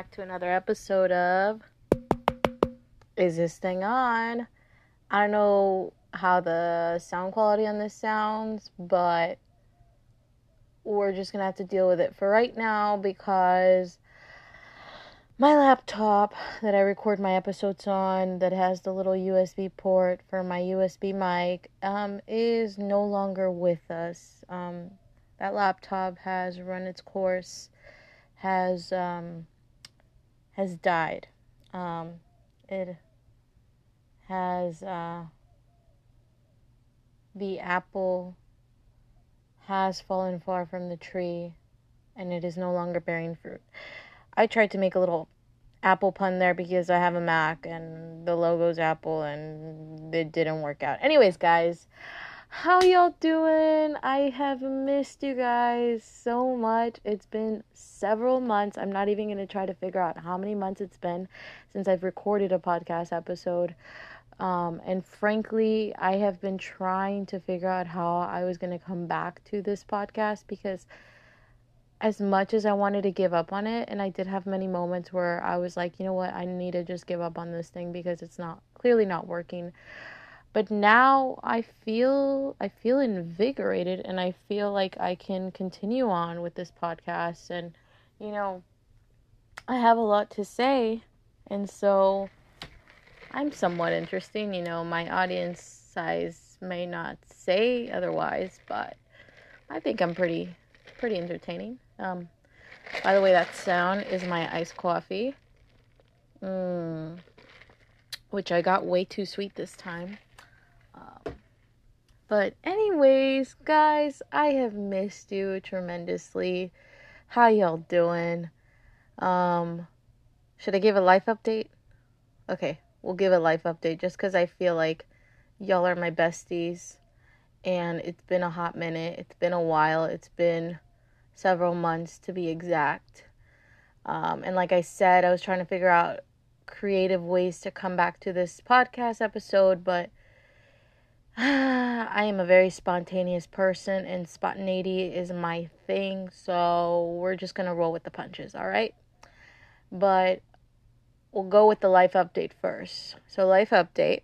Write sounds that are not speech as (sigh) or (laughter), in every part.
Back to another episode of Is This Thing On? I don't know how the sound quality on this sounds, but we're just gonna have to deal with it for right now because my laptop that I record my episodes on that has the little USB port for my USB mic um, is no longer with us. Um, that laptop has run its course, has um, has died. Um, it has uh, the apple has fallen far from the tree, and it is no longer bearing fruit. I tried to make a little apple pun there because I have a Mac and the logo's Apple and it didn't work out. Anyways, guys, how y'all doing? I have missed you guys so much. It's been several months. I'm not even going to try to figure out how many months it's been since I've recorded a podcast episode. Um, and frankly, I have been trying to figure out how I was going to come back to this podcast because as much as I wanted to give up on it, and I did have many moments where I was like, you know what, I need to just give up on this thing because it's not clearly not working. But now I feel I feel invigorated and I feel like I can continue on with this podcast and you know I have a lot to say and so I'm somewhat interesting, you know, my audience size may not say otherwise, but I think I'm pretty pretty entertaining. Um, by the way, that sound is my iced coffee, mm, which I got way too sweet this time. Um, but, anyways, guys, I have missed you tremendously. How y'all doing? Um, should I give a life update? Okay, we'll give a life update just because I feel like y'all are my besties and it's been a hot minute. It's been a while. It's been several months to be exact. Um, and like I said, I was trying to figure out creative ways to come back to this podcast episode, but (sighs) I am a very spontaneous person and spontaneity is my thing, so we're just gonna roll with the punches, all right? But we'll go with the life update first. So life update.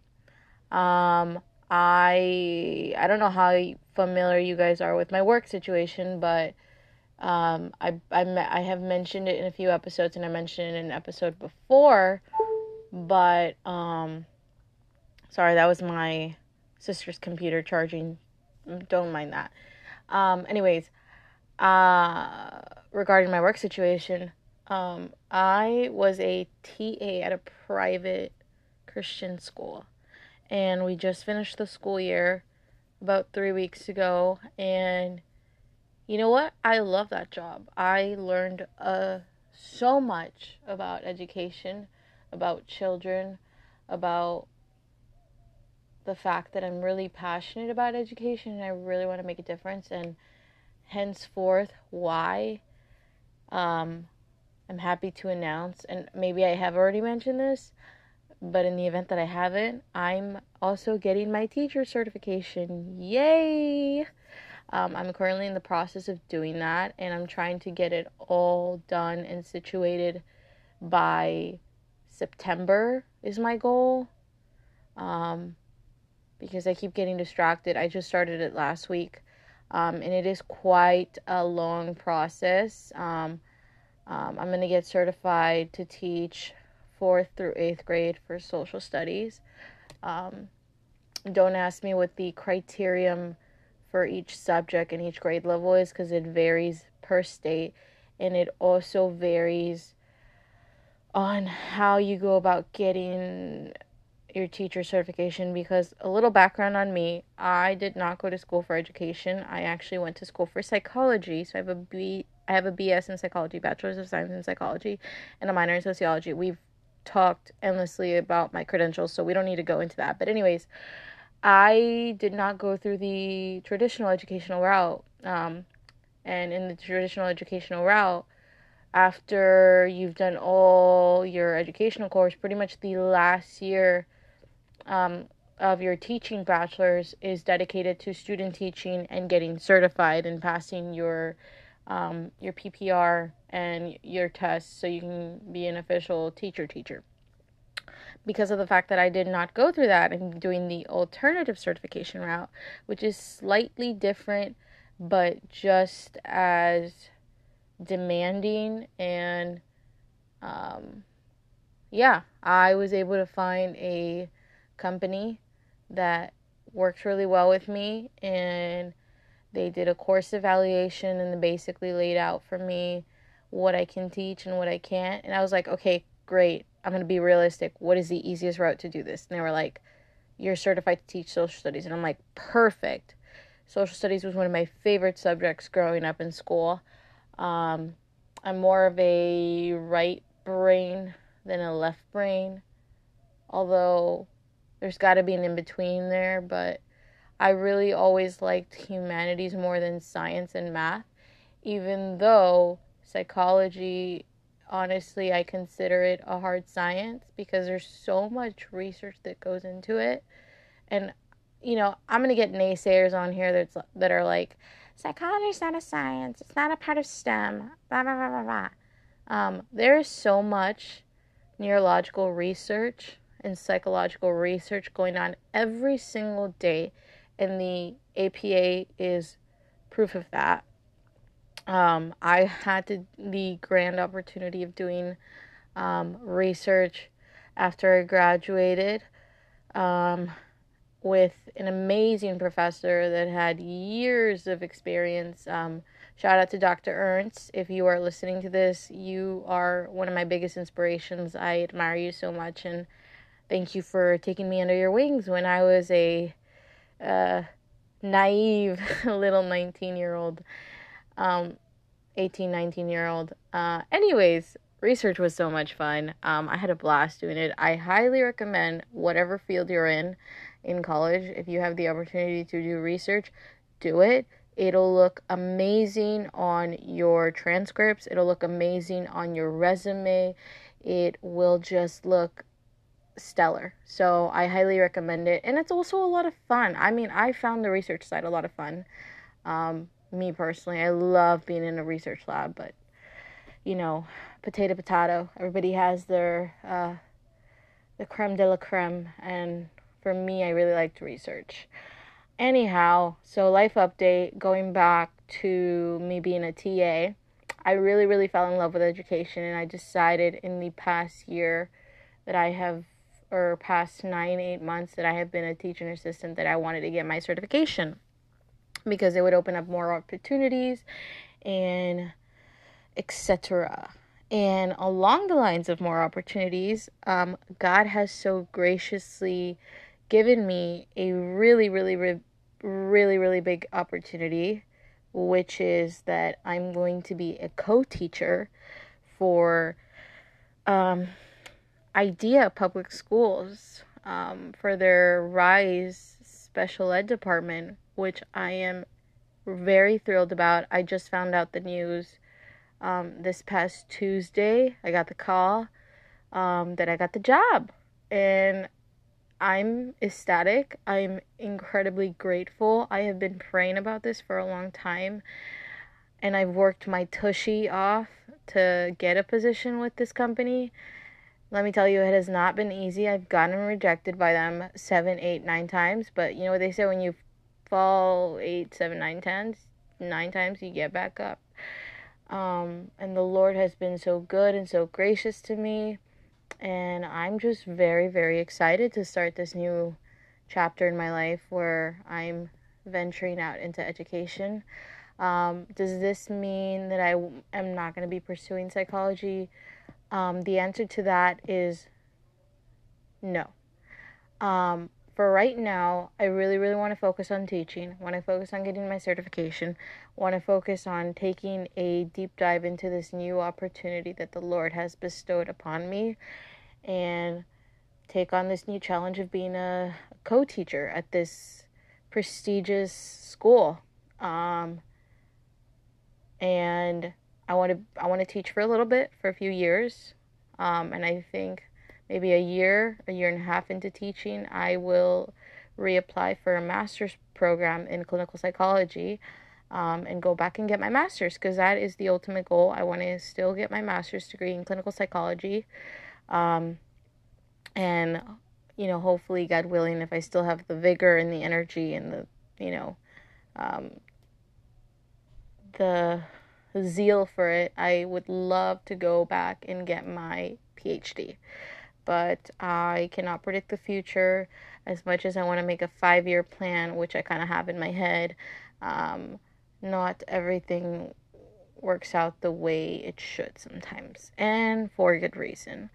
Um, I I don't know how familiar you guys are with my work situation, but um, I, I, I have mentioned it in a few episodes, and I mentioned it in an episode before, but um, sorry, that was my sister's computer charging. Don't mind that. Um, anyways, uh, regarding my work situation, um, I was a TA at a private Christian school, and we just finished the school year about three weeks ago, and you know what? I love that job. I learned uh, so much about education, about children, about the fact that I'm really passionate about education and I really want to make a difference, and henceforth, why um, I'm happy to announce, and maybe I have already mentioned this, but in the event that I haven't, I'm also getting my teacher certification. Yay! Um, I'm currently in the process of doing that, and I'm trying to get it all done and situated by September, is my goal. Um, because I keep getting distracted. I just started it last week, um, and it is quite a long process. Um, um, I'm going to get certified to teach fourth through eighth grade for social studies. Um, don't ask me what the criterion for each subject and each grade level is because it varies per state and it also varies on how you go about getting your teacher certification because a little background on me I did not go to school for education. I actually went to school for psychology. So I have a B I have a BS in psychology bachelor's of science in psychology and a minor in sociology. We've talked endlessly about my credentials so we don't need to go into that. But anyways I did not go through the traditional educational route. Um, and in the traditional educational route, after you've done all your educational course, pretty much the last year um, of your teaching bachelor's is dedicated to student teaching and getting certified and passing your um, your PPR and your tests so you can be an official teacher teacher. Because of the fact that I did not go through that and doing the alternative certification route, which is slightly different but just as demanding and um, yeah, I was able to find a company that worked really well with me and they did a course evaluation and they basically laid out for me what I can teach and what I can't. And I was like, okay, great. I'm going to be realistic. What is the easiest route to do this? And they were like, you're certified to teach social studies. And I'm like, perfect. Social studies was one of my favorite subjects growing up in school. Um, I'm more of a right brain than a left brain, although there's got to be an in between there, but I really always liked humanities more than science and math, even though psychology, honestly, I consider it a hard science because there's so much research that goes into it. And, you know, I'm going to get naysayers on here that's, that are like, psychology is not a science, it's not a part of STEM, blah, blah, blah, blah, blah. Um, there is so much neurological research and psychological research going on every single day and the APA is proof of that. Um, I had to, the grand opportunity of doing um, research after I graduated um, with an amazing professor that had years of experience. Um, shout out to Dr. Ernst. If you are listening to this, you are one of my biggest inspirations. I admire you so much and thank you for taking me under your wings when I was a uh, naive (laughs) little 19 year old, um, 18, 19 year old. Uh, anyways, research was so much fun. Um, I had a blast doing it. I highly recommend whatever field you're in in college, if you have the opportunity to do research, do it. It'll look amazing on your transcripts. It'll look amazing on your resume. It will just look stellar. So I highly recommend it. And it's also a lot of fun. I mean, I found the research side a lot of fun. Um, me personally, I love being in a research lab, but you know, potato potato. Everybody has their uh, the creme de la creme, and for me, I really liked research. Anyhow, so life update. Going back to me being a TA, I really, really fell in love with education, and I decided in the past year that I have or past nine, eight months that I have been a teaching assistant that I wanted to get my certification because it would open up more opportunities and etc. And along the lines of more opportunities, um, God has so graciously given me a really, really, really, really, really big opportunity, which is that I'm going to be a co teacher for um, idea public schools um, for their rise special ed department which i am very thrilled about. I just found out the news um, this past tuesday. I got the call um, that i got the job. And i'm ecstatic. I'm incredibly grateful. I have been praying about this for a long time. And i've worked my tushy off to get a position with this company let me tell you, it has not been easy. I've gotten rejected by them seven, eight, nine times. But you know what they say when you fall eight, seven, nine times, nine times you get back up. Um, and the Lord has been so good and so gracious to me. And I'm just very, very excited to start this new chapter in my life where I'm venturing out into education. Um, does this mean that I am not going to be pursuing psychology? Um, the answer to that is no. Um, for right now, I really, really want to focus on teaching. Want to focus on getting my certification. Want to focus on taking a deep dive into this new opportunity that the Lord has bestowed upon me, and take on this new challenge of being a co-teacher at this prestigious school. Um, and I want to I want to teach for a little bit for a few years, um, and I think maybe a year, a year and a half into teaching, I will reapply for a master's program in clinical psychology. um, and go back and get my master's because that is the ultimate goal. I want to still get my master's degree in clinical psychology. Um, and, you know, hopefully, God willing, if I still have the vigor and the energy and the, you know, um, the zeal for it, I would love to go back and get my PhD. But I cannot predict the future as much as I want to make a five year plan, which I kind of have in my head. Um, not everything works out the way it should sometimes, and for good reason.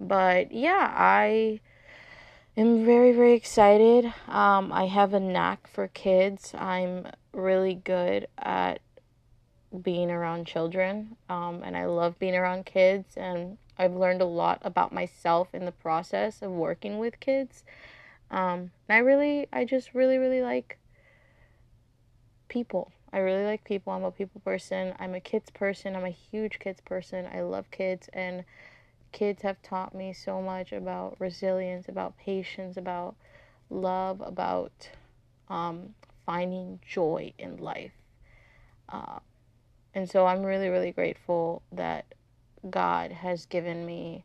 But yeah, I am very, very excited. Um, I have a knack for kids. I'm really good at being around children, um, and I love being around kids. And I've learned a lot about myself in the process of working with kids. Um, and I really, I just really, really like people. I really like people. I'm a people person. I'm a kids person. I'm a huge kids person. I love kids and kids have taught me so much about resilience, about patience, about love, about um, finding joy in life. Uh, and so I'm really, really grateful that God has given me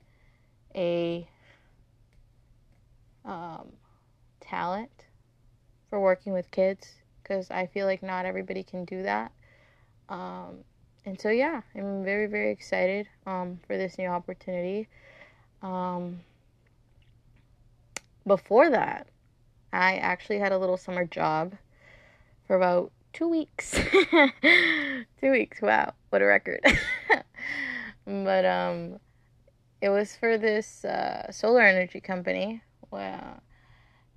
a um, talent for working with kids because I feel like not everybody can do that. Um, and so, yeah, I'm very, very excited um, for this new opportunity. Um, before that, I actually had a little summer job for about two weeks. (laughs) two weeks, wow, what a record. (laughs) but um, it was for this uh, solar energy company. Wow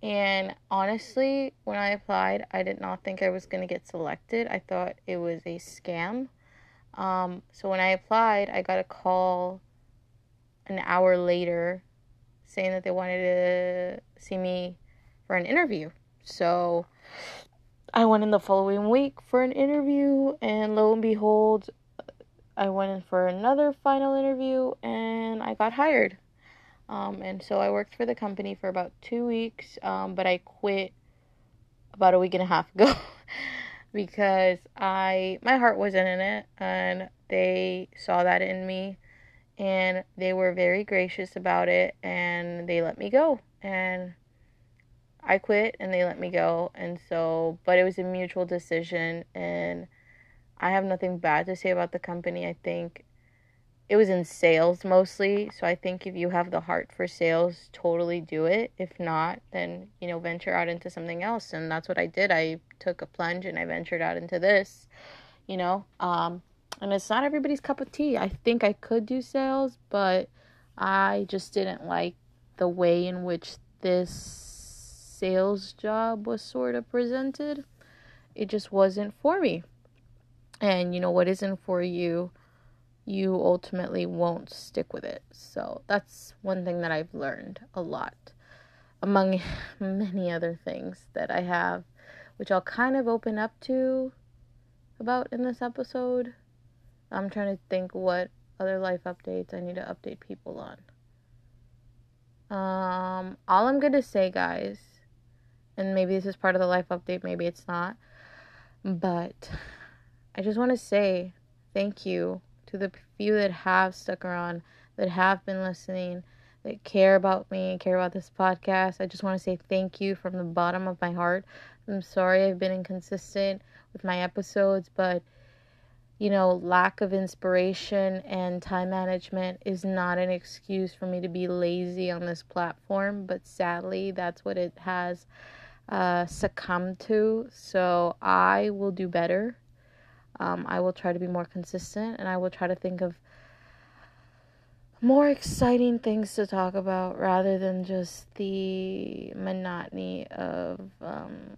and honestly, when I applied, I did not think I was going to get selected. I thought it was a scam. Um, so when I applied, I got a call an hour later saying that they wanted to see me for an interview. So I went in the following week for an interview, and lo and behold, I went in for another final interview and I got hired. Um, and so I worked for the company for about two weeks, um, but I quit about a week and a half ago (laughs) because I my heart wasn't in it, and they saw that in me, and they were very gracious about it, and they let me go, and I quit, and they let me go, and so but it was a mutual decision, and I have nothing bad to say about the company. I think it was in sales mostly. So I think if you have the heart for sales, totally do it. If not, then, you know, venture out into something else. And that's what I did. I took a plunge and I ventured out into this, you know. Um, and it's not everybody's cup of tea. I think I could do sales, but I just didn't like the way in which this sales job was sort of presented. It just wasn't for me. And, you know, what isn't for you you ultimately won't stick with it. So that's one thing that I've learned a lot, among (laughs) many other things that I have, which I'll kind of open up to about in this episode. I'm trying to think what other life updates I need to update people on. Um, all I'm gonna say, guys, and maybe this is part of the life update, maybe it's not, but I just want to say thank you to the few that have stuck around, that have been listening, that care about me, and care about this podcast. I just want to say thank you from the bottom of my heart. I'm sorry I've been inconsistent with my episodes, but you know, lack of inspiration and time management is not an excuse for me to be lazy on this platform, but sadly, that's what it has uh, succumbed to. So I will do better um, I will try to be more consistent and I will try to think of more exciting things to talk about rather than just the monotony of um,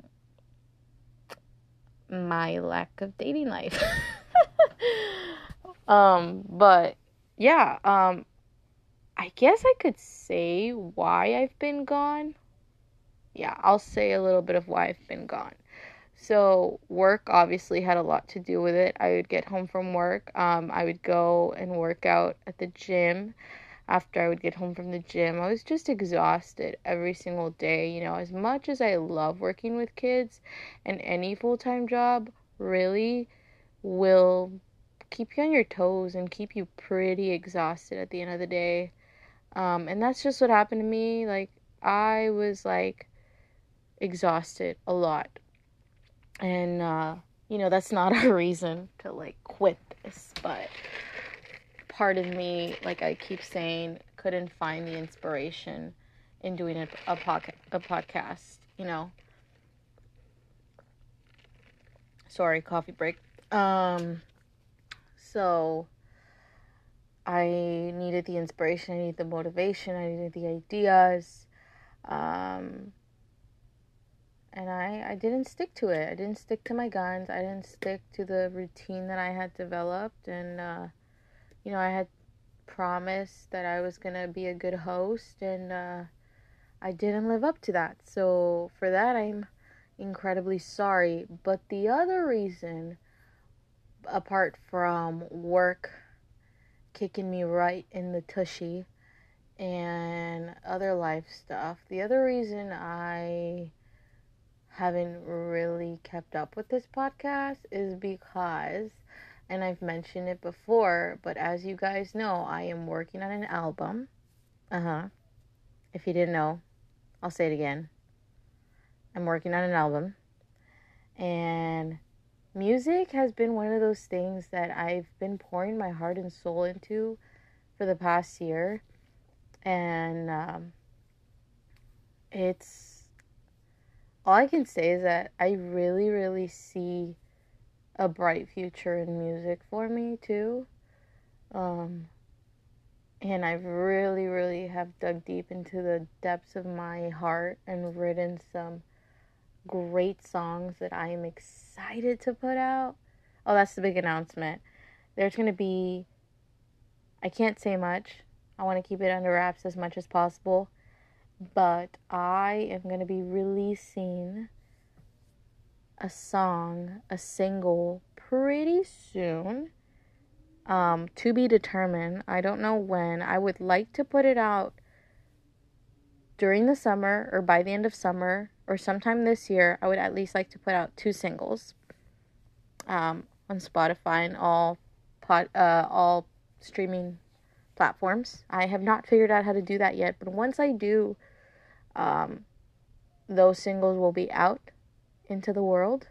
my lack of dating life. (laughs) um, but yeah, um, I guess I could say why I've been gone. Yeah, I'll say a little bit of why I've been gone. So work obviously had a lot to do with it. I would get home from work. Um, I would go and work out at the gym. After I would get home from the gym, I was just exhausted every single day. You know, as much as I love working with kids and any full time job, really will keep you on your toes and keep you pretty exhausted at the end of the day. Um, and that's just what happened to me. Like, I was like exhausted a lot. And, uh, you know, that's not (laughs) a reason to like quit this, but part of me, like I keep saying, couldn't find the inspiration in doing a, a, a podcast, you know. Sorry, coffee break. Um, so I needed the inspiration, I needed the motivation, I needed the ideas. Um, and I, I didn't stick to it. I didn't stick to my guns. I didn't stick to the routine that I had developed. And, uh, you know, I had promised that I was going to be a good host, and uh, I didn't live up to that. So, for that, I'm incredibly sorry. But the other reason, apart from work kicking me right in the tushy and other life stuff, the other reason I haven't really kept up with this podcast is because, and I've mentioned it before, but as you guys know, I am working on an album. Uh huh. If you didn't know, I'll say it again. I'm working on an album. And music has been one of those things that I've been pouring my heart and soul into for the past year. And um, it's all I can say is that I really, really see a bright future in music for me too. Um, and I really, really have dug deep into the depths of my heart and written some great songs that I am excited to put out. Oh, that's the big announcement. There's going to be, I can't say much. I want to keep it under wraps as much as possible but I am going to be releasing a song, a single pretty soon. Um, to be determined. I don't know when. I would like to put it out during the summer or by the end of summer or sometime this year. I would at least like to put out two singles um, on Spotify and all pod, uh, all streaming platforms. I have not figured out how to do that yet, but once I do, um, those singles will be out into the world.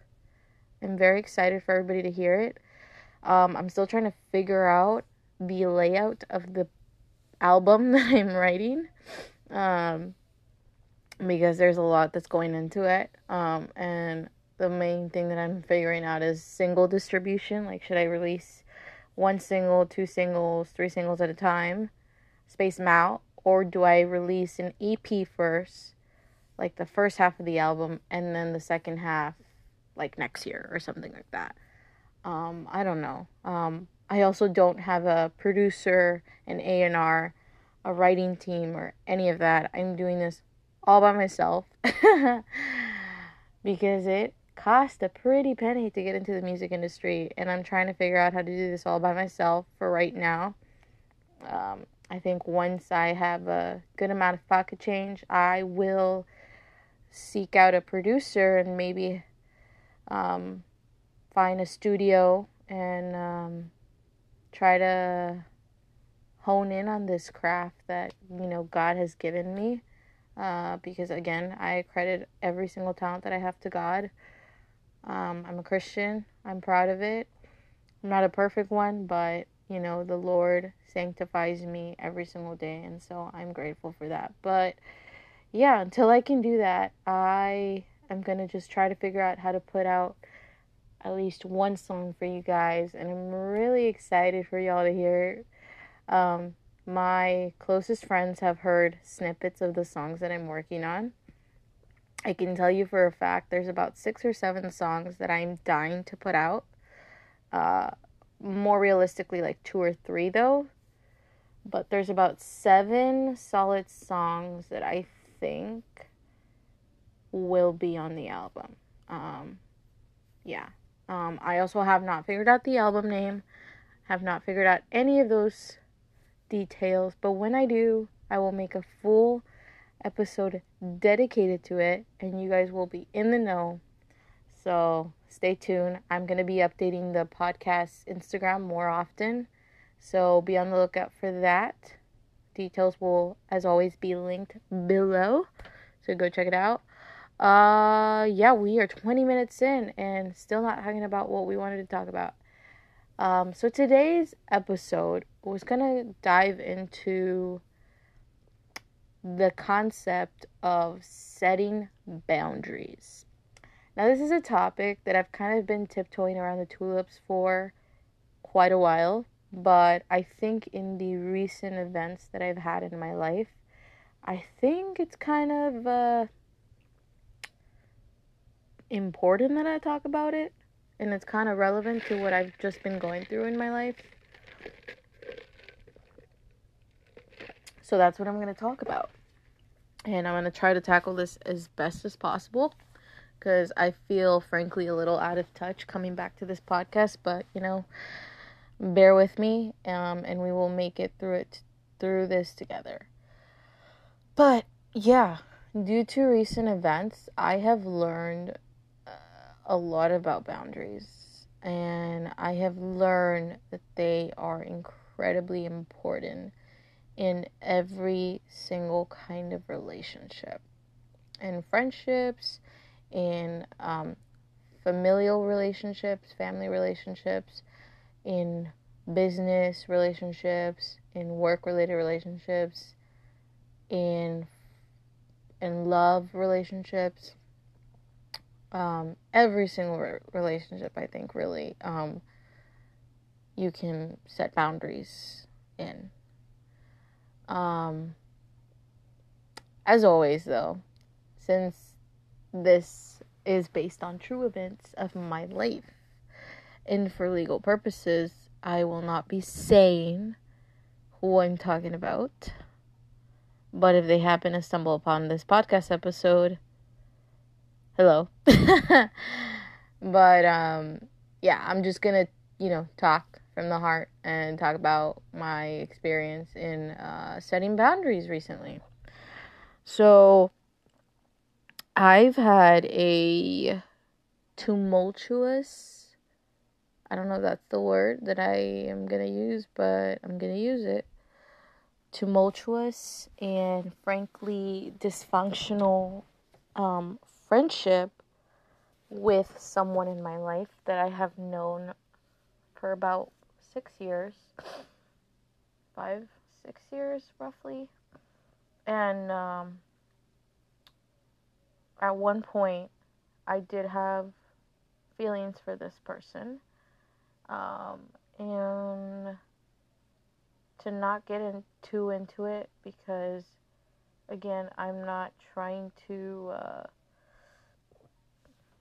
I'm very excited for everybody to hear it. Um, I'm still trying to figure out the layout of the album (laughs) that I'm writing um, because there's a lot that's going into it. Um, and the main thing that I'm figuring out is single distribution. Like, should I release one single, two singles, three singles at a time, space them out, or do I release an EP first, like the first half of the album, and then the second half, like next year or something like that? Um, I don't know. Um, I also don't have a producer, an A and R, a writing team, or any of that. I'm doing this all by myself (laughs) because it cost a pretty penny to get into the music industry, and I'm trying to figure out how to do this all by myself for right now. Um, I think once I have a good amount of pocket change, I will seek out a producer and maybe um, find a studio and um, try to hone in on this craft that you know God has given me. Uh, because again, I credit every single talent that I have to God. Um, I'm a Christian. I'm proud of it. I'm not a perfect one, but you know, the Lord sanctifies me every single day, and so I'm grateful for that. But yeah, until I can do that, I am gonna just try to figure out how to put out at least one song for you guys, and I'm really excited for y'all to hear it. Um, my closest friends have heard snippets of the songs that I'm working on. I can tell you for a fact there's about six or seven songs that I'm dying to put out. Uh, more realistically like two or three though. But there's about seven solid songs that I think will be on the album. Um, yeah. Um, I also have not figured out the album name, have not figured out any of those details, but when I do, I will make a full episode dedicated to it, and you guys will be in the know. So stay tuned. I'm going to be updating the podcast Instagram more often. So be on the lookout for that. Details will, as always, be linked below. So go check it out. Uh, yeah, we are 20 minutes in and still not talking about what we wanted to talk about. Um, so today's episode was gonna dive into the concept of setting boundaries. Now, this is a topic that I've kind of been tiptoeing around the tulips for quite a while, but I think in the recent events that I've had in my life, I think it's kind of uh, important that I talk about it, and it's kind of relevant to what I've just been going through in my life. So that's what I'm going to talk about. And I'm going to try to tackle this as best as possible because I feel, frankly, a little out of touch coming back to this podcast, but you know, bear with me um, and we will make it through it through this together. But yeah, due to recent events, I have learned a lot about boundaries, and I have learned that they are incredibly important in every single kind of relationship, in friendships, in um, familial relationships, family relationships, in business relationships, in work related relationships, in in love relationships um, every single re- relationship, I think, really, um, you can set boundaries in. Um, as always, though, since this is based on true events of my life, and for legal purposes, I will not be saying who I'm talking about. But if they happen to stumble upon this podcast episode, hello. (laughs) but um yeah, I'm just going to, you know, talk from the heart and talk about my experience in uh, setting boundaries recently. So I've had a tumultuous I don't know if that's the word that I am going to use, but I'm going to use it. Tumultuous and frankly dysfunctional um, friendship with someone in my life that I have known for about six years, five, six years roughly. And um, at one point, I did have feelings for this person. Um, and to not get in, too into it because, again, I'm not trying to. Uh,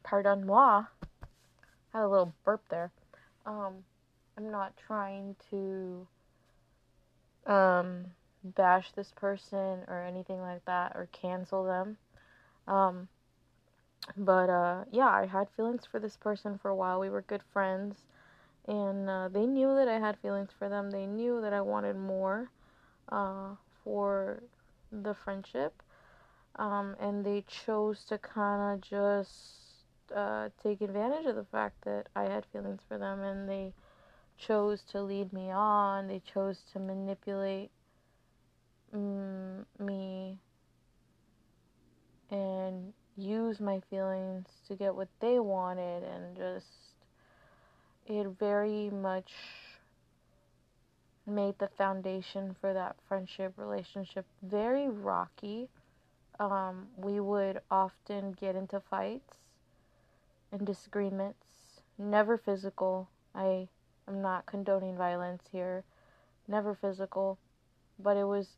pardon moi. I had a little burp there. Um, I'm not trying to um, bash this person or anything like that or cancel them. Um, but uh, yeah, I had feelings for this person for a while. We were good friends, and uh, they knew that I had feelings for them. They knew that I wanted more uh, for the friendship, um, and they chose to kind of just uh, take advantage of the fact that I had feelings for them and they chose to lead me on. They chose to manipulate mm, me and use my feelings to get what they wanted and just it very much made the foundation for that friendship relationship very rocky. Um, we would often get into fights and disagreements, never physical. I am not condoning violence here, never physical, but it was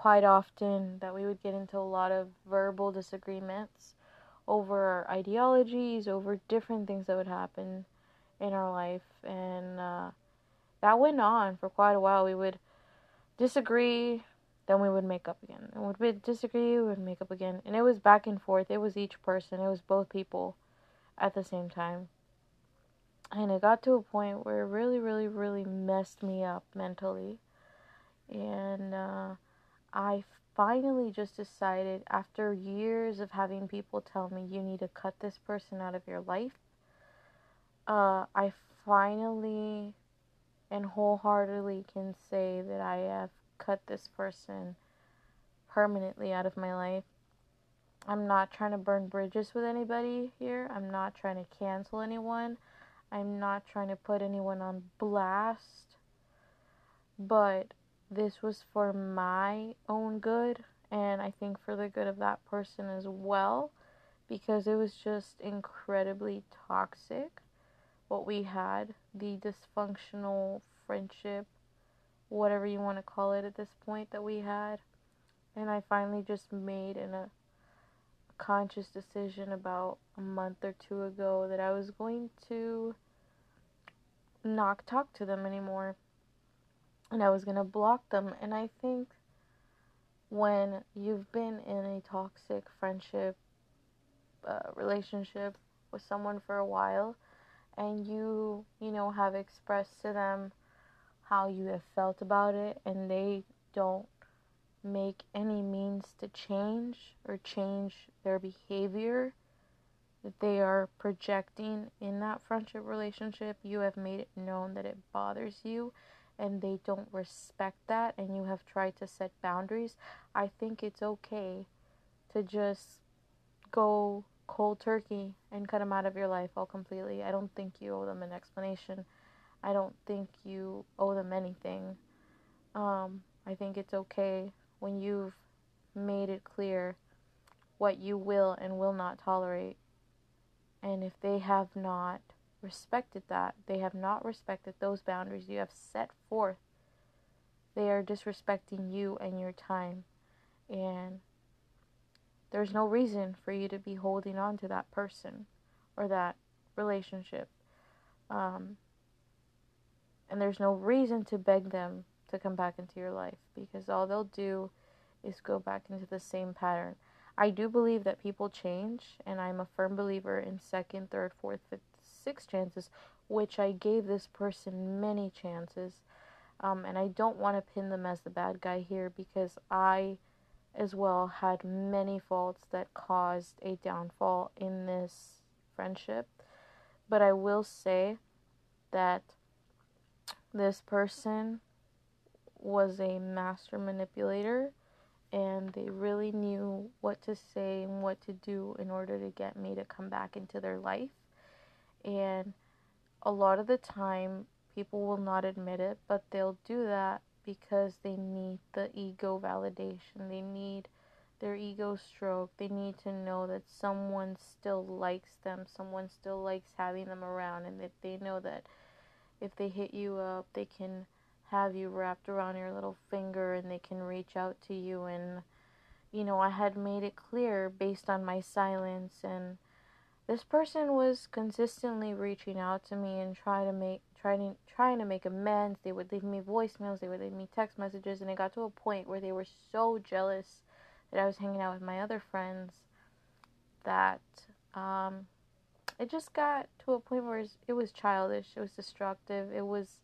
quite often that we would get into a lot of verbal disagreements over our ideologies, over different things that would happen in our life. And uh, that went on for quite a while. We would disagree, then we would make up again. And we would disagree, we would make up again. And it was back and forth. It was each person, it was both people at the same time. And it got to a point where it really, really, really messed me up mentally. And uh, I finally just decided, after years of having people tell me you need to cut this person out of your life, uh, I finally and wholeheartedly can say that I have cut this person permanently out of my life. I'm not trying to burn bridges with anybody here. I'm not trying to cancel anyone. I'm not trying to put anyone on blast. But this was for my own good and I think for the good of that person as well because it was just incredibly toxic what we had the dysfunctional friendship whatever you want to call it at this point that we had. And I finally just made a, a conscious decision about a month or two ago that I was going to not talk to them anymore and I was going to block them. And I think when you've been in a toxic friendship, uh, relationship with someone for a while, and you, you know, have expressed to them how you have felt about it, and they don't make any means to change or change their behavior that they are projecting in that friendship relationship, you have made it known that it bothers you and they don't respect that and you have tried to set boundaries, I think it's okay to just go cold turkey and cut them out of your life all completely. I don't think you owe them an explanation. I don't think you owe them anything. Um, I think it's okay when you've made it clear what you will and will not tolerate. And if they have not respected that. They have not respected those boundaries you have set forth. They are disrespecting you and your time. And there's no reason for you to be holding on to that person or that relationship. Um, and there's no reason to beg them to come back into your life because all they'll do is go back into the same pattern. I do believe that people change, and I'm a firm believer in second, third, fourth, fifth, six chances, which I gave this person many chances. Um, and I don't want to pin them as the bad guy here because I, as well, had many faults that caused a downfall in this friendship. But I will say that this person was a master manipulator and they really knew what to say and what to do in order to get me to come back into their life. And a lot of the time, people will not admit it, but they'll do that because they need the ego validation. They need their ego stroke. They need to know that someone still likes them, someone still likes having them around, and that they know that if they hit you up, they can have you wrapped around your little finger and they can reach out to you. And, you know, I had made it clear based on my silence and this person was consistently reaching out to me and trying to make trying trying to make amends. They would leave me voicemails, they would leave me text messages, and it got to a point where they were so jealous that I was hanging out with my other friends that um, it just got to a point where it was childish, it was destructive, it was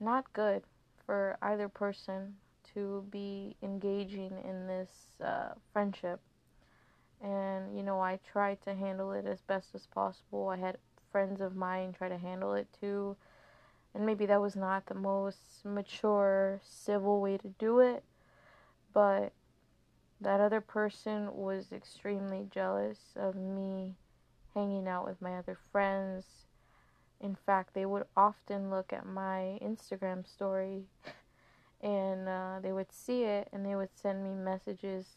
not good for either person to be engaging in this uh, friendship and you know I tried to handle it as best as possible. I had friends of mine try to handle it too, and maybe that was not the most mature, civil way to do it, but that other person was extremely jealous of me hanging out with my other friends. In fact, they would often look at my Instagram story and uh, they would see it and they would send me messages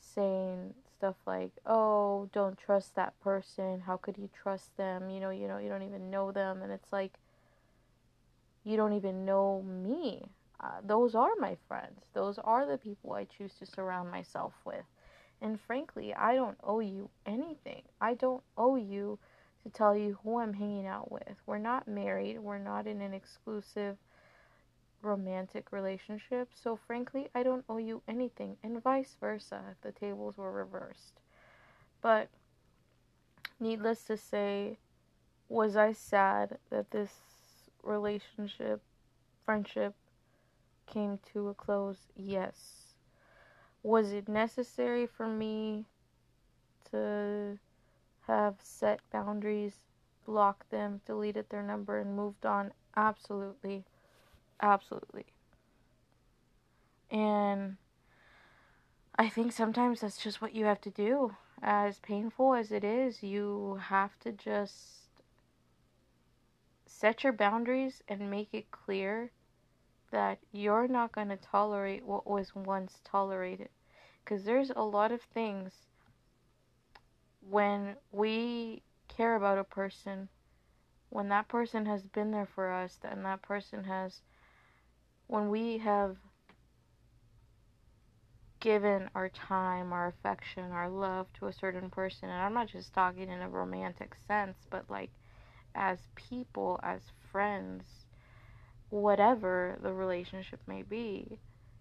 saying stuff like, "Oh, don't trust that person. How could you trust them? You know, you know, you don't even know them." And it's like you don't even know me. Uh, those are my friends. Those are the people I choose to surround myself with. And frankly, I don't owe you anything. I don't owe you to tell you who I'm hanging out with. We're not married. We're not in an exclusive romantic relationship, so frankly, I don't owe you anything, and vice versa if the tables were reversed. But needless to say, was I sad that this relationship, friendship, came to a close? Yes. was it necessary for me to have set boundaries, blocked them, deleted their number, and moved on? Absolutely. Absolutely. And I think sometimes that's just what you have to do. As painful as it is, you have to just set your boundaries and make it clear that you're not going to tolerate what was once tolerated. Because there's a lot of things when we care about a person, when that person has been there for us, and that person has, when we have given our time, our affection, our love to a certain person, and I'm not just talking in a romantic sense, but like as people, as friends, whatever the relationship may be,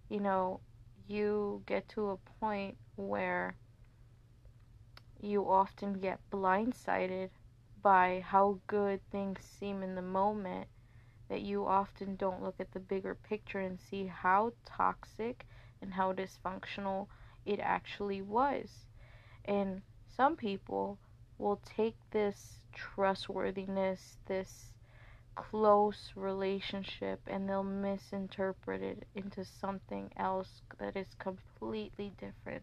you know, you get to a point where you often get blindsided by how good things seem in the moment that you often don't look at the bigger picture and see how toxic and how dysfunctional it actually was. And some people will take this trustworthiness, this close relationship, and they'll misinterpret it into something else that is completely different.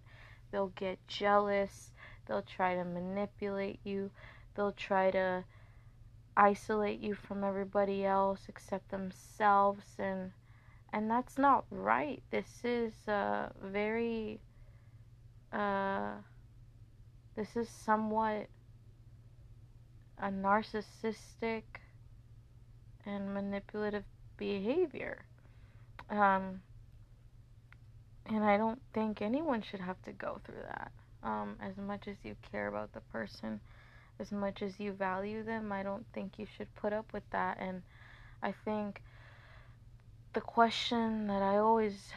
They'll get jealous, they'll try to manipulate you, they'll try to isolate you from everybody else except themselves and and that's not right. This is uh, very, uh, this is somewhat a narcissistic and manipulative behavior. Um, and I don't think anyone should have to go through that. Um, as much as you care about the person, as much as you value them, I don't think you should put up with that. And I think the question that I always,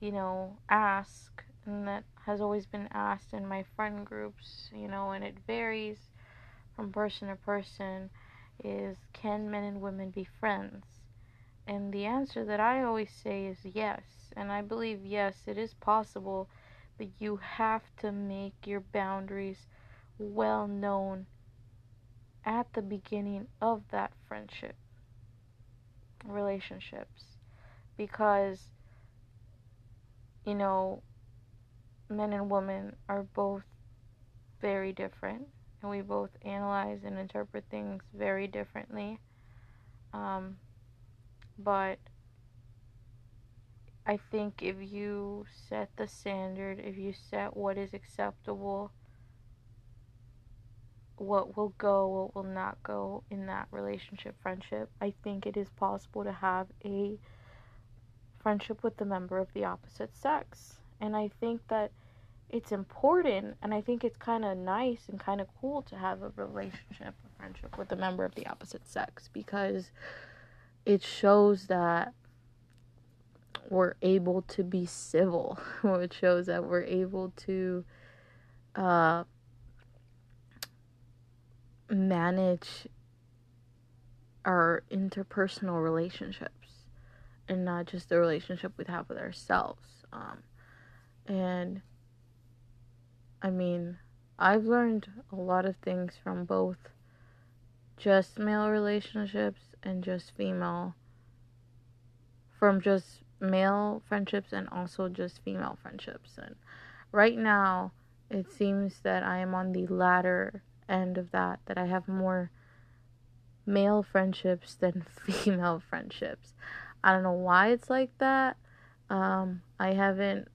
you know, ask and that has always been asked in my friend groups, you know, and it varies from person to person is can men and women be friends? And the answer that I always say is yes. And I believe yes, it is possible, but you have to make your boundaries well known at the beginning of that friendship relationships. Because you know men and women are both very different and we both analyze and interpret things very differently. Um, but I think if you set the standard, if you set what is acceptable, what will go, what will not go in that relationship, friendship, I think it is possible to have a friendship with a member of the opposite sex. And I think that it's important and I think it's kind of nice and kind of cool to have a relationship, a friendship with a member of the opposite sex because it shows that we're able to be civil. (laughs) it shows that we're able to uh, manage our interpersonal relationships and not just the relationship we have with ourselves. Um, and I mean, I've learned a lot of things from both just male relationships and just female, from just male friendships and also just female friendships. And right now, it seems that I am on the latter end of that, that I have more male friendships than (laughs) female friendships. I don't know why it's like that. Um, I haven't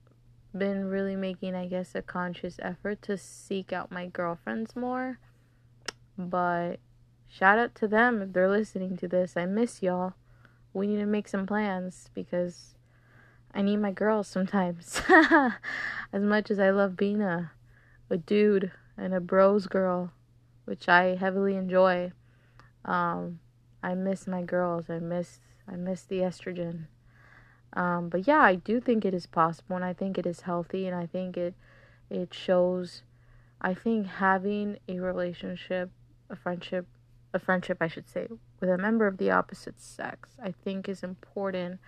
been really making, I guess, a conscious effort to seek out my girlfriends more. But shout out to them if they're listening to this. I miss y'all. We need to make some plans because I need my girls sometimes. (laughs) as much as I love being a, a dude and a bros girl, which I heavily enjoy. Um, I miss my girls. I miss I miss the estrogen. Um, but yeah, I do think it is possible, and I think it is healthy, and I think it it shows. I think having a relationship, a friendship, a friendship, I should say, with a member of the opposite sex, I think is important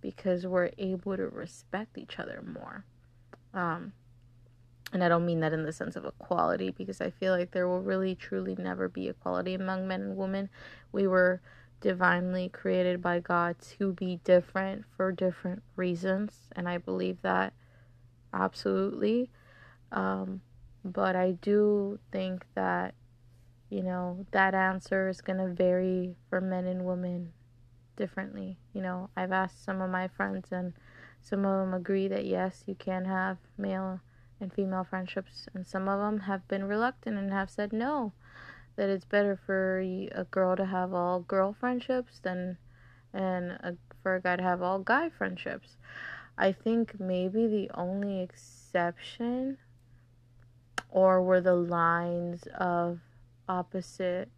because we're able to respect each other more. Um, and I don't mean that in the sense of equality because I feel like there will really truly never be equality among men and women. We were divinely created by God to be different for different reasons, and I believe that absolutely. Um, but I do think that, you know, that answer is going to vary for men and women differently. You know, I've asked some of my friends, and some of them agree that yes, you can have male and female friendships, and some of them have been reluctant and have said no, that it's better for a girl to have all girl friendships than and a, for a guy to have all guy friendships. I think maybe the only exception or where the lines of opposite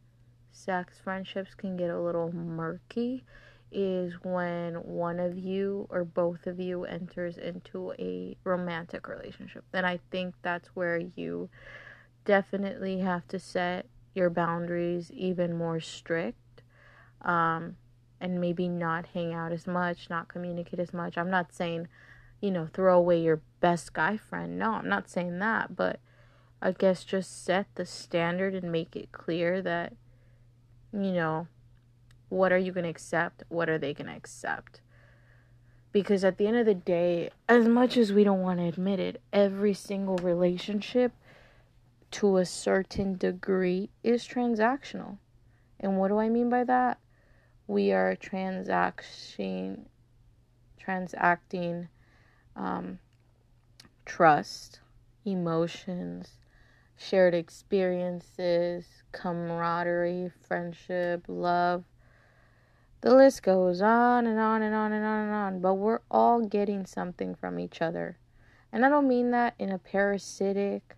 sex friendships can get a little murky is when one of you or both of you enters into a romantic relationship. Then I think that's where you definitely have to set your boundaries even more strict um, and maybe not hang out as much, not communicate as much. I'm not saying, you know, throw away your best guy friend. No, I'm not saying that, but I guess just set the standard and make it clear that, you know, what are you going to accept? What are they going to accept? Because at the end of the day, as much as we don't want to admit it, every single relationship to a certain degree is transactional. And what do I mean by that? We are transacting transacting um, trust, emotions, shared experiences, camaraderie, friendship, love, the list goes on and on and on and on and on, but we're all getting something from each other. And I don't mean that in a parasitic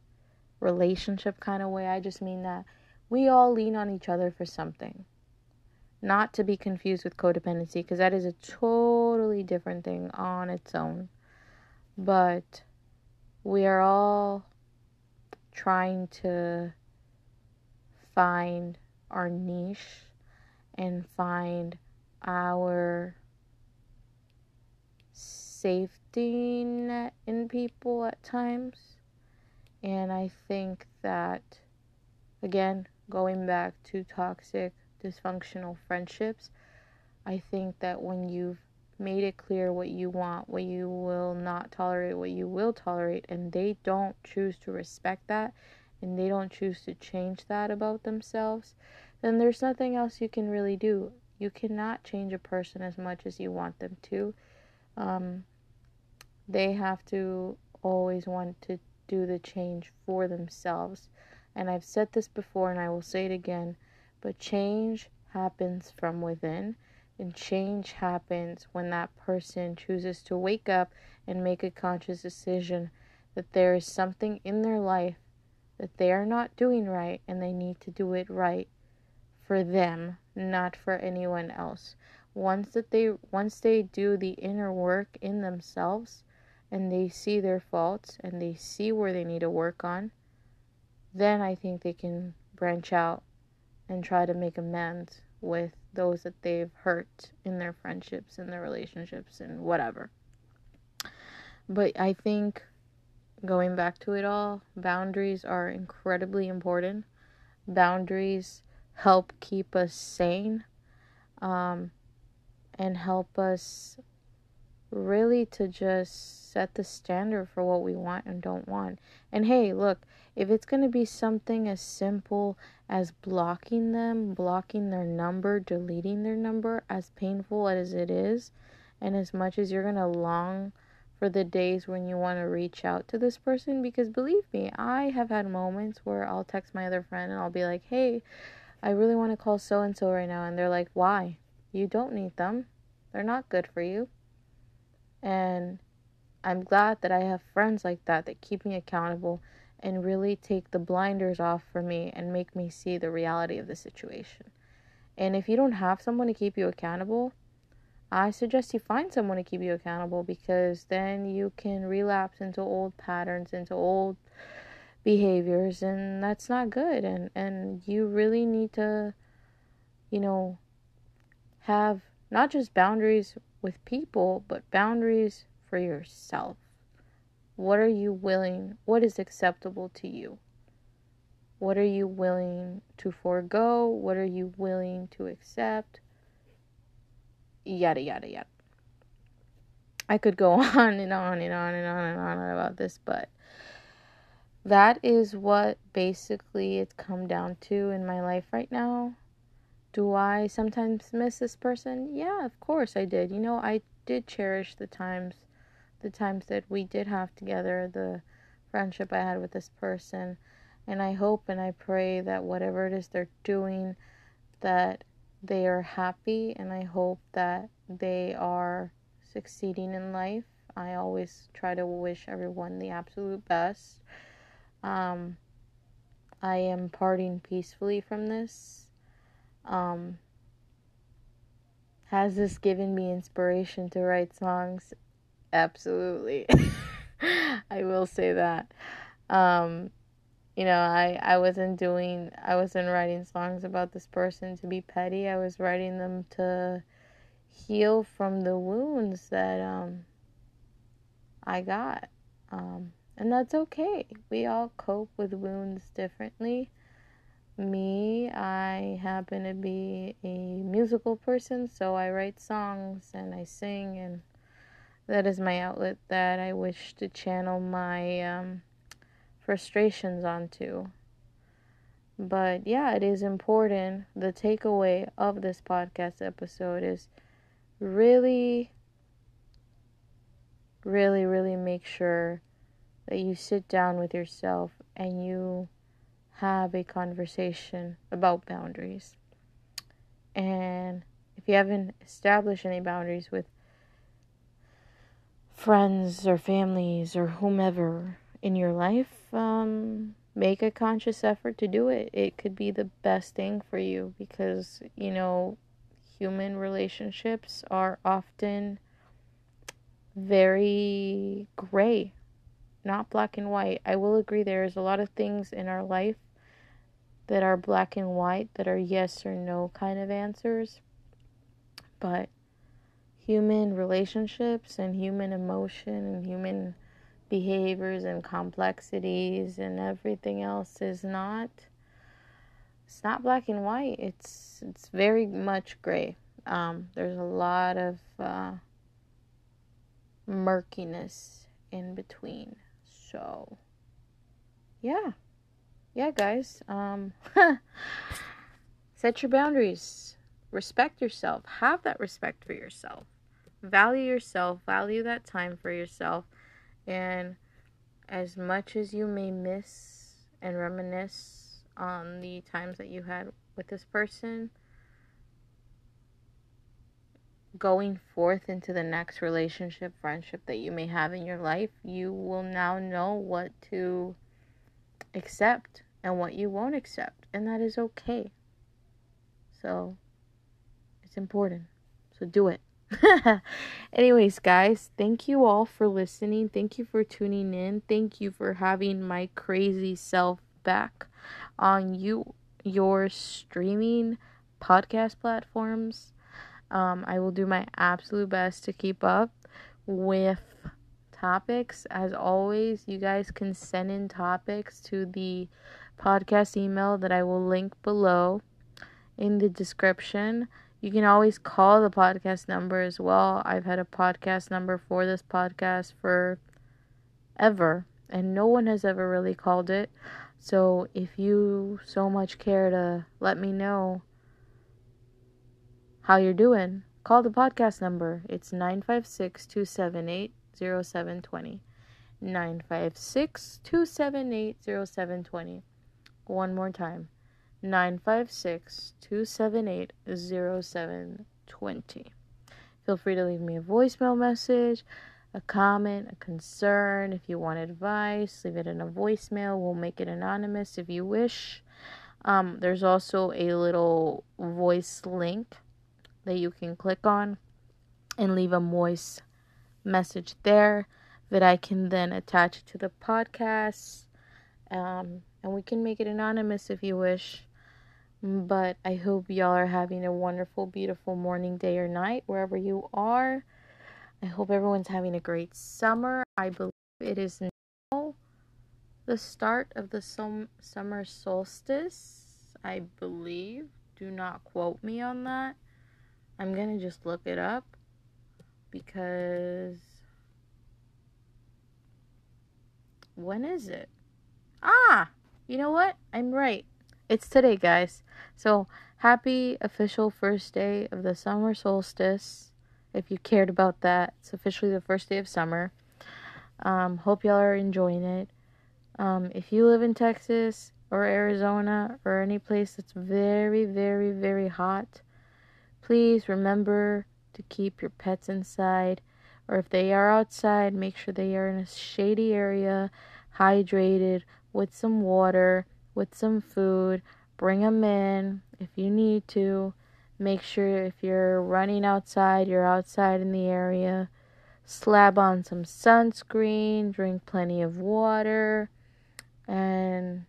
relationship kind of way. I just mean that we all lean on each other for something. Not to be confused with codependency, because that is a totally different thing on its own. But we are all trying to find our niche and find our safety net in people at times. And I think that, again, going back to toxic, dysfunctional friendships, I think that when you've made it clear what you want, what you will not tolerate, what you will tolerate, and they don't choose to respect that and they don't choose to change that about themselves, then there's nothing else you can really do you cannot change a person as much as you want them to. Um, they have to always want to do the change for themselves. And I've said this before and I will say it again, but change happens from within. And change happens when that person chooses to wake up and make a conscious decision that there is something in their life that they are not doing right and they need to do it right for them, not for anyone else. Once that they once they do the inner work in themselves and they see their faults and they see where they need to work on, then I think they can branch out and try to make amends with those that they've hurt in their friendships and their relationships and whatever. But I think going back to it all, boundaries are incredibly important. Boundaries help keep us sane um, and help us really to just set the standard for what we want and don't want. And hey, look, if it's going to be something as simple as blocking them, blocking their number, deleting their number, as painful as it is, and as much as you're going to long for the days when you want to reach out to this person, because believe me, I have had moments where I'll text my other friend and I'll be like, hey, I really want to call so and so right now. And they're like, why? You don't need them. They're not good for you. And I'm glad that I have friends like that that keep me accountable and really take the blinders off for me and make me see the reality of the situation. And if you don't have someone to keep you accountable, I suggest you find someone to keep you accountable because then you can relapse into old patterns, into old behaviors and that's not good and and you really need to you know have not just boundaries with people but boundaries for yourself What are you willing? What is acceptable to you? What are you willing to forego? What are you willing to accept? Yada, yada, yada. I could go (laughs) on and on and on and on and on about this, but that is what basically it's come down to in my life right now. Do I sometimes miss this person? Yeah, of course I did. You know, I did cherish the times the times that we did have together, the friendship I had with this person. And I hope and I pray that whatever it is they're doing that they are happy and I hope that they are succeeding in life. I always try to wish everyone the absolute best. Um, I am parting peacefully from this. Um, has this given me inspiration to write songs? Absolutely. (laughs) I will say that. Um, you know, I, I wasn't doing, I wasn't writing songs about this person to be petty. I was writing them to heal from the wounds that um, I got. Um, and that's okay. We all cope with wounds differently. Me, I happen to be a musical person, so I write songs and I sing, and that is my outlet that I wish to channel my um, frustrations onto. But yeah, it is important. The takeaway of this podcast episode is really, really, really make sure that you sit down with yourself and you have a conversation about boundaries. And if you haven't established any boundaries with friends or families or whomever in your life, um, make a conscious effort to do it. It could be the best thing for you because, you know, human relationships are often very gray, not black and white. I will agree there's a lot of things in our life that are black and white, that are yes or no kind of answers. But human relationships and human emotion and human behaviors and complexities and everything else is not it's not black and white. It's it's very much gray. Um, there's a lot of uh, murkiness in between. So, yeah, yeah, guys. Um, (laughs) set your boundaries. Respect yourself. Have that respect for yourself. Value yourself. Value that time for yourself. And as much as you may miss and reminisce on the times that you had with this person going forth into the next relationship, friendship that you may have in your life, you will now know what to accept and what you won't accept, and that is okay. So, it's important. So, do it. (laughs) Anyways, guys, thank you all for listening. Thank you for tuning in. Thank you for having my crazy self back on you your streaming podcast platforms. Um, I will do my absolute best to keep up with topics. As always, you guys can send in topics to the podcast email that I will link below in the description. You can always call the podcast number as well. I've had a podcast number for this podcast for ever, and no one has ever really called it. So if you so much care to let me know how you're doing, call the podcast number. It's 956 278 0720. 956 278 0720. One more time 956 278 0720. Feel free to leave me a voicemail message a comment, a concern, if you want advice, leave it in a voicemail. We'll make it anonymous if you wish. Um, there's also a little voice link that you can click on and leave a voice message there that I can then attach to the podcast. Um, and we can make it anonymous if you wish. But I hope y'all are having a wonderful, beautiful morning, day, or night, wherever you are. I hope everyone's having a great summer. I believe it is now the start of the som- summer solstice, I believe. Do not quote me on that. I'm to just look it up because when is it? Ah, you know what? I'm right. It's today, guys. So, happy official first day of the summer solstice. If you cared about that, it's officially the first day of summer. Um, hope y'all are enjoying it. Um, if you live in Texas or Arizona or any place that's very, very, very hot, please remember to keep your pets inside. Or if they are outside, make sure they are in a shady area, hydrated, with some water, with some food. Bring them in if you need to. Make sure if you're running outside, you're outside in the area. Slab on some sunscreen, drink plenty of water, and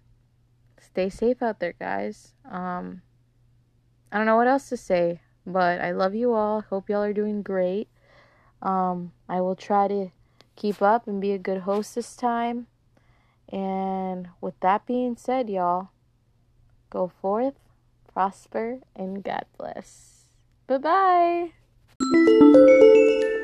stay safe out there, guys. Um, I don't know what else to say, but I love you all. Hope y'all are doing great. Um, I will try to keep up and be a good host this time. And with that being said, y'all, go forth, prosper, and God bless. Bye bye.